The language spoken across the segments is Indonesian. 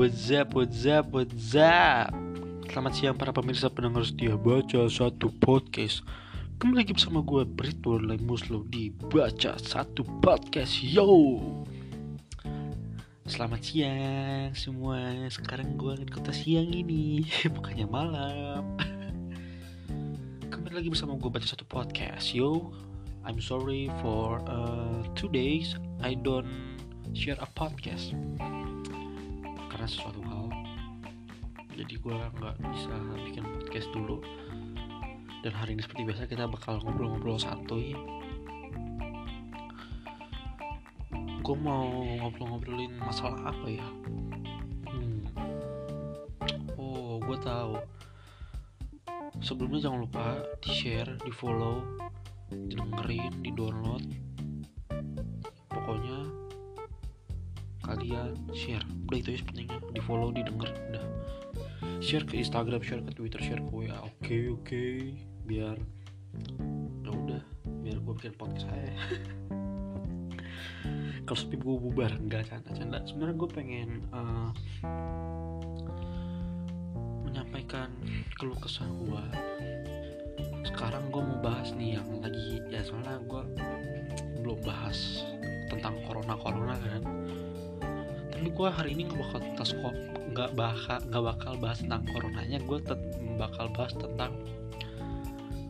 what's up, what's up, what's up? Selamat siang para pemirsa pendengar setia Baca Satu Podcast. Kembali lagi bersama gue Brito Lemuslo di Baca Satu Podcast Yo! Selamat siang semua. Sekarang gue akan kota siang ini Bukannya malam. Kembali lagi bersama gue Baca Satu Podcast Yo. I'm sorry for uh, two days I don't share a podcast karena sesuatu hal. Jadi gue nggak bisa bikin podcast dulu. Dan hari ini seperti biasa kita bakal ngobrol-ngobrol santuy. Gue mau ngobrol-ngobrolin masalah apa ya? Hmm. oh gue tahu. Sebelumnya jangan lupa di share di follow dengerin di download kalian share. Udah itu ya pentingnya di follow didengar udah. Share ke Instagram share ke Twitter share ke WA oke okay, oke. Okay. biar ya udah biar gue bikin podcast saya kalau sepi gue bubar enggak canda canda sebenarnya gue pengen uh, menyampaikan keluh kesah gue sekarang gue mau bahas nih yang lagi ya soalnya gue belum bahas tentang corona corona kan gue hari ini nggak bakal tas kok nggak bakal nggak bakal bahas tentang coronanya gue bakal bahas tentang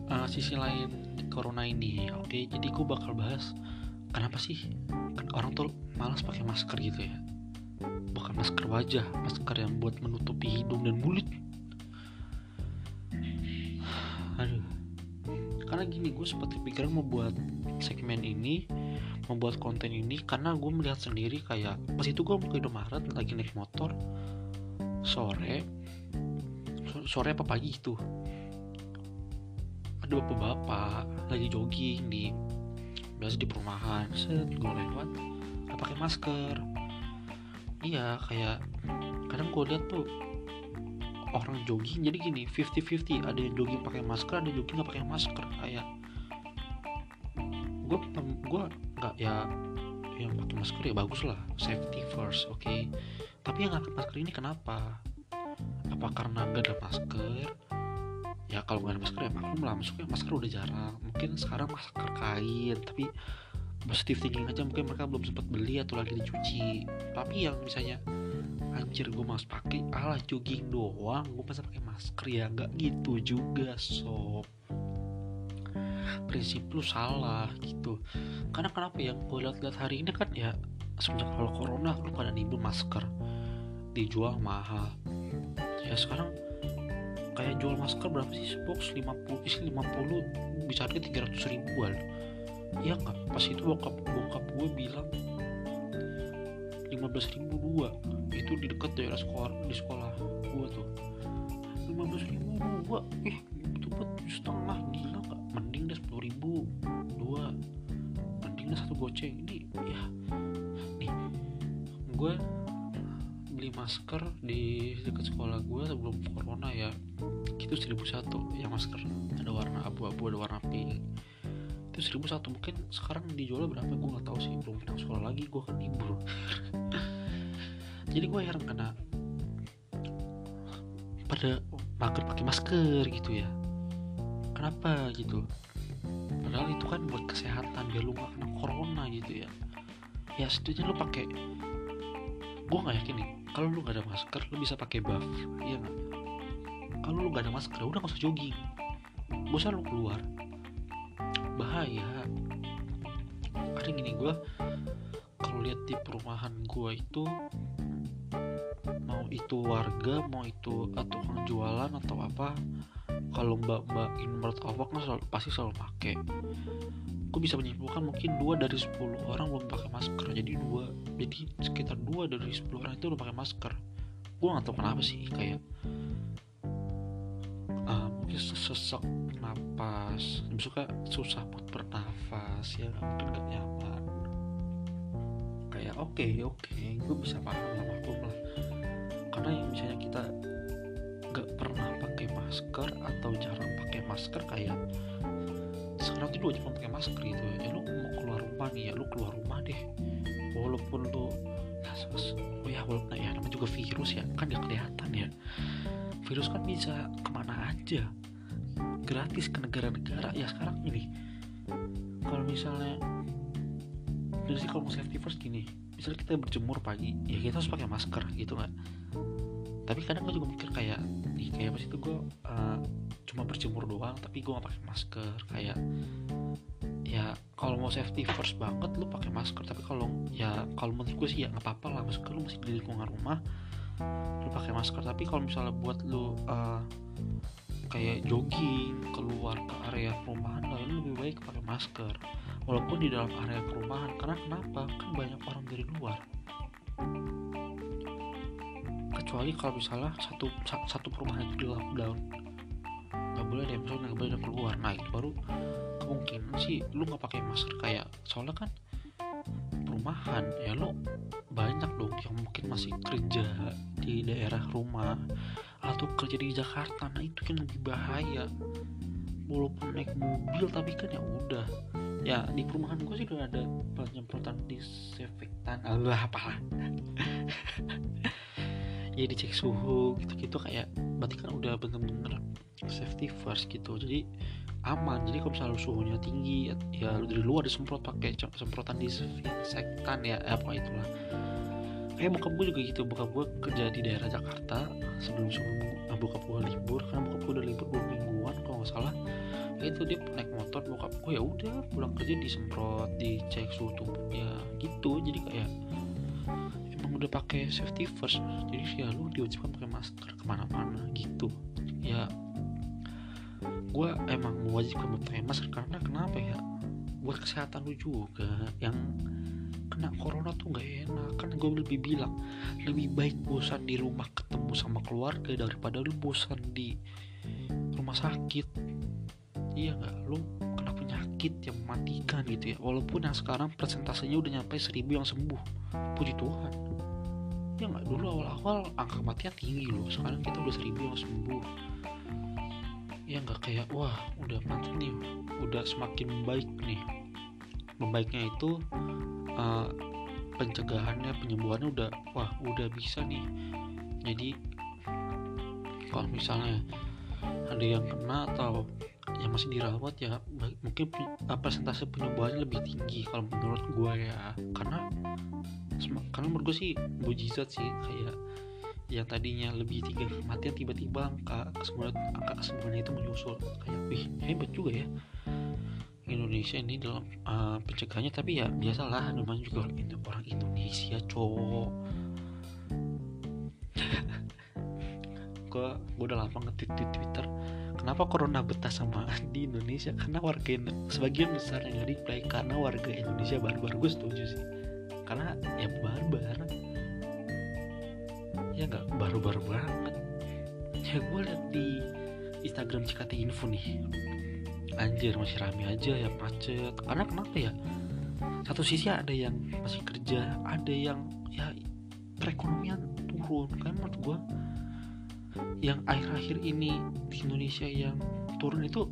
uh, sisi lain corona ini oke? Okay? jadi gue bakal bahas kenapa sih kan orang tuh malas pakai masker gitu ya? Bukan masker wajah masker yang buat menutupi hidung dan mulut. Aduh. Karena gini gue sempat kepikiran mau buat segmen ini membuat konten ini karena gue melihat sendiri kayak pas itu gue ke Indomaret lagi naik motor sore sore apa pagi itu. Ada bapak-bapak lagi jogging di biasa di perumahan set gue lewat nggak pakai masker. Iya kayak kadang gue lihat tuh orang jogging jadi gini 50-50 ada yang jogging pakai masker ada yang jogging nggak pakai masker kayak gue gue nggak ya yang pakai masker ya bagus lah. Safety first oke. Okay? tapi yang nggak masker ini kenapa? Apa karena nggak ada masker? Ya kalau nggak ada masker ya maklum lah masuknya masker udah jarang. Mungkin sekarang masker kain tapi positif thinking aja mungkin mereka belum sempat beli atau lagi dicuci. Tapi yang misalnya anjir gue mas pakai alah jogging doang gue masa pakai masker ya nggak gitu juga sob prinsip lu salah gitu. Karena kenapa yang gue lihat-lihat hari ini kan ya semenjak kalau corona lu pada nimbun masker. Dijual mahal. Ya sekarang kayak jual masker berapa sih? Box 50 isi 50 bisa harga 300 ribuan. Ya nggak? Pas itu bokap bokap gue bilang 15 ribu dua. Itu di dekat daerah sekolah di sekolah gue tuh. 15 ribu dua. Ih itu buat setengah gila mending deh 10 ribu dua. Mending deh satu goceng. Ini ya. Nih gue beli masker di dekat sekolah gue sebelum corona ya. Itu 1001 yang masker. Ada warna abu-abu ada warna pink. Itu 1001 mungkin sekarang dijual berapa? Gue nggak tahu sih. Belum pernah sekolah lagi gue kan libur. Jadi gue heran karena pada mager pakai masker gitu ya kenapa gitu? Padahal itu kan buat kesehatan biar lu gak kena corona gitu ya. Ya setidaknya lu pakai gue nggak yakin nih kalau lu gak ada masker lu bisa pakai buff iya nggak? Kalau lu gak ada masker udah gak usah jogging. Gak usah lu keluar. Bahaya. Ada gini gue kalau lihat di perumahan gue itu mau itu warga mau itu atau jualan atau apa kalau mbak-mbak in martabak kan selalu, pasti selalu pakai gue bisa menyimpulkan mungkin dua dari 10 orang belum pakai masker. Jadi dua jadi sekitar dua dari 10 orang itu belum pakai masker. Gue nggak tahu kenapa sih kayak uh, mungkin sesak napas. Suka susah buat bernafas ya mungkin gak nyaman. Kayak oke okay, oke okay, gue bisa paham lah maklum lah. Karena yang misalnya kita gak pernah pakai masker atau jarang pakai masker kayak sekarang tuh wajib pakai masker gitu. Ya lu mau keluar rumah nih ya lu keluar rumah deh. Walaupun lu kasus oh ya walaupun ya namanya juga virus ya kan gak kelihatan ya. Virus kan bisa ke mana aja. Gratis ke negara-negara. Ya sekarang ini kalau misalnya sih kalau mau safety first gini misalnya kita berjemur pagi ya kita harus pakai masker gitu kan tapi kadang gue juga mikir kayak kayak pas itu gue uh, cuma berjemur doang tapi gue gak pakai masker. Kayak ya kalau mau safety first banget lu pakai masker. Tapi kalau ya kalau menurut gue sih ya nggak apa-apa lah. Masker lu masih di lingkungan rumah lu pakai masker. Tapi kalau misalnya buat lu uh, kayak jogging keluar ke area perumahan lah lu lebih baik pakai masker. Walaupun di dalam area perumahan. Karena kenapa? Kan banyak orang dari luar kecuali kalau misalnya satu satu perumahan itu di lockdown nggak boleh deh misalnya nggak boleh keluar. Nah itu baru kemungkinan sih lu nggak pakai masker. Kayak soalnya kan perumahan ya lu banyak dong yang mungkin masih kerja di daerah rumah atau kerja di Jakarta. Nah itu yang lebih bahaya. Walaupun naik mobil tapi kan ya udah. Ya di perumahan gue sih udah ada penyemprotan disinfektan. Allah apalah ya dicek suhu gitu-gitu kayak berarti kan udah bener-bener safety first gitu. Jadi aman. Jadi kalau misalnya suhunya tinggi ya lu dari luar disemprot pakai semprotan disinfektan ya eh, apa itulah. Kayak bokap gue juga gitu. Bokap gue kerja di daerah Jakarta sebelum sebelum nah, bokap gue libur. Karena bokap gue udah libur dua mingguan kalau nggak salah. Ya itu dia naik motor bokap gue ya udah pulang kerja disemprot dicek suhu tubuhnya gitu. Jadi kayak emang udah pakai safety first. Jadi ya lu diwajibkan pakai masker ke mana-mana gitu. Ya gue emang mewajibkan pakai masker karena kenapa ya? Buat kesehatan lu juga. Yang kena corona tuh gak enak. Kan gue lebih bilang lebih baik bosan di rumah ketemu sama keluarga daripada lu bosan di rumah sakit. Iya nggak? Lu kena penyakit yang mematikan gitu ya. Walaupun yang sekarang persentasenya udah nyampe seribu yang sembuh. Puji Tuhan ya nggak? Dulu awal-awal angka kematian tinggi loh. Sekarang kita udah seribu yang sembuh. Ya nggak kayak wah udah mati nih. Udah semakin baik nih. Membaiknya itu uh, pencegahannya penyembuhannya udah wah udah bisa nih. Jadi kalau misalnya ada yang kena atau yang masih dirawat ya mungkin persentase penyembuhannya lebih tinggi kalau menurut gue ya. Karena karena menurut gue sih mujizat sih kayak yang tadinya lebih tiga kematian tiba-tiba angka kesembuhan angka kesembuhannya itu menyusul. Kayak wih hebat juga ya Indonesia ini dalam uh, pencegahannya. Tapi ya biasalah namanya juga orang Indonesia cowok. Gue gue udah lama ngetit di Twitter kenapa corona betah sama di Indonesia? Karena warga sebagian besar yang reply karena warga Indonesia barbar gue setuju sih karena ya barbar. Ya nggak baru-baru banget. Ya gue liat di Instagram Cikati Info nih. Anjir masih rame aja ya macet karena kenapa ya? Satu sisi ada yang masih kerja ada yang ya perekonomian turun. Kayak menurut gue yang akhir-akhir ini di Indonesia yang turun itu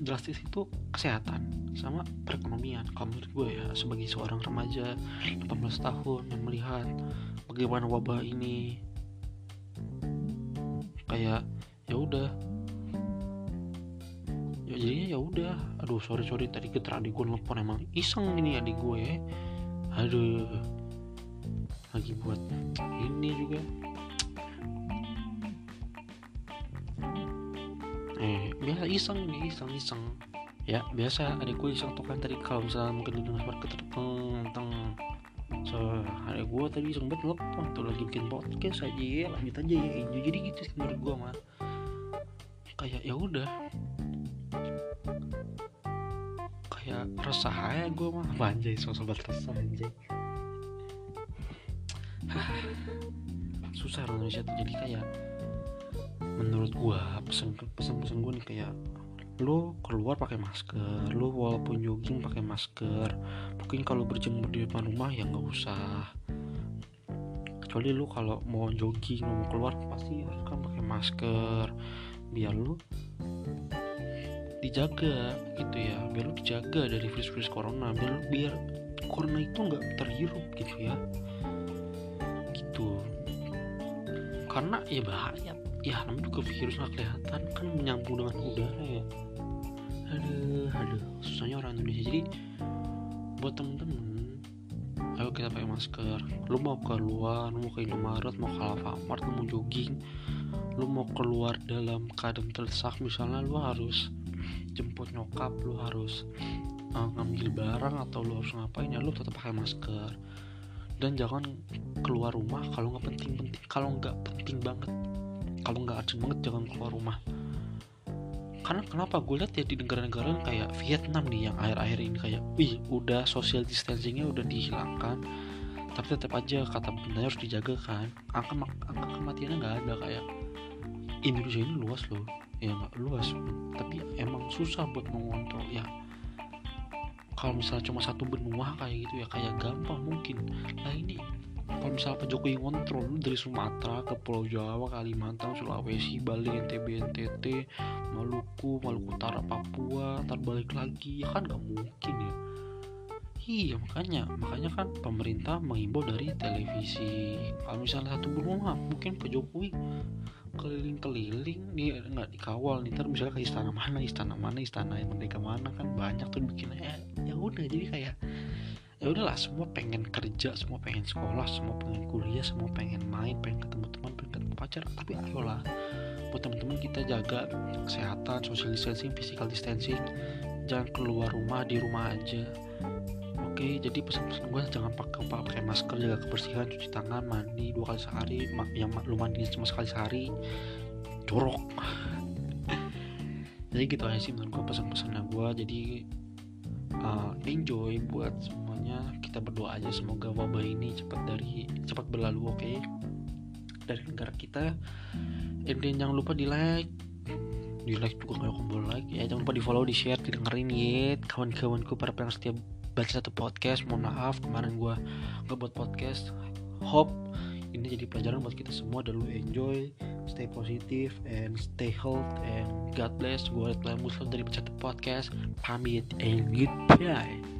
drastis itu kesehatan sama perekonomian. Kalau menurut gue ya sebagai seorang remaja 18 tahun yang melihat bagaimana wabah ini kayak ya udah. Ya jadinya ya udah. Aduh sorry sorry tadi keter adik gue nelfon emang iseng ini adik gue ya. Aduh. Lagi buat ini juga eh biasa iseng nih iseng iseng. Ya biasa adik gue iseng tuh kan tadi kalau misalnya mungkin dengar suara keter teng teng so hari gue tadi iseng banget telepon tuh lagi bikin podcast aja. Ya lanjut aja ya jadi gitu sih menurut gue mah. Kayak ya udah. Kayak resah aja gue mah. Banjai so sobat resah anjay. Susah Indonesia tuh jadi kayak menurut gue pesen pesen pesen gue nih kayak lu keluar pakai masker lu walaupun jogging pakai masker mungkin kalau berjemur di depan rumah ya nggak usah. Kecuali lu kalau mau jogging mau keluar pasti harus kan pakai masker biar lu dijaga gitu ya biar lu dijaga dari virus-virus corona biar biar corona itu nggak terhirup gitu ya. Gitu. Karena ya bahaya ya namanya juga virus nggak kelihatan kan menyambung dengan udara ya. Aduh aduh susahnya orang Indonesia. Jadi buat temen-temen ayo kita pakai masker. Lu mau keluar lu mau ke Indomaret mau ke Alfamart lu mau jogging lu mau keluar dalam keadaan terdesak misalnya lu harus jemput nyokap lu harus uh, ngambil barang atau lu harus ngapain ya lu tetap pakai masker. Dan jangan keluar rumah kalau nggak penting-penting kalau nggak penting banget kalau nggak urgent banget jangan keluar rumah. Karena kenapa? Gue lihat ya di negara-negara kayak Vietnam nih yang akhir-akhir ini kayak wih udah social distancingnya udah dihilangkan tapi tetap aja kata bendanya harus dijaga kan. Angka angka kematiannya nggak ada kayak Indonesia ini luas loh. Ya nggak luas tapi emang susah buat mengontrol ya. Kalau misalnya cuma satu benua kayak gitu ya kayak gampang mungkin. Nah ini kalau misalnya Pak Jokowi ngontrol dari Sumatera ke Pulau Jawa, Kalimantan, Sulawesi, Bali, NTB, NTT, Maluku, Maluku Utara, Papua, ntar balik lagi ya kan nggak mungkin ya. Iya makanya makanya kan pemerintah mengimbau dari televisi. Kalau misalnya satu benua mungkin Pak Jokowi keliling-keliling nih nggak dikawal nih. Ntar misalnya ke istana mana istana mana istana yang merdeka mana kan banyak tuh bikin ya ya udah jadi kayak ya udahlah semua pengen kerja semua pengen sekolah semua pengen kuliah semua pengen main pengen ketemu teman pengen ketemu pacar. Tapi ayolah buat teman-teman kita jaga kesehatan social distancing physical distancing. Jangan keluar rumah di rumah aja. Oke jadi pesan-pesan gue jangan pakai pakai masker jaga kebersihan cuci tangan mandi dua kali sehari yang lu mandi cuma sekali sehari. Jorok. Jadi gitu aja sih menurut gue pesan-pesannya gue jadi uh, enjoy buat semuanya kita berdoa aja semoga wabah ini cepat dari cepat berlalu oke? Okay? dari negara kita. And jangan lupa di like di like juga kalau kumpul like ya. Jangan lupa di follow di share didengerin ya. Kawan-kawanku para pengen setiap baca satu podcast. Mohon maaf kemarin gue nggak buat podcast. Hope ini jadi pelajaran buat kita semua. Dan lu enjoy stay positive and stay healthy and God bless. Gue Red Muslim dari baca podcast. Pamit and goodbye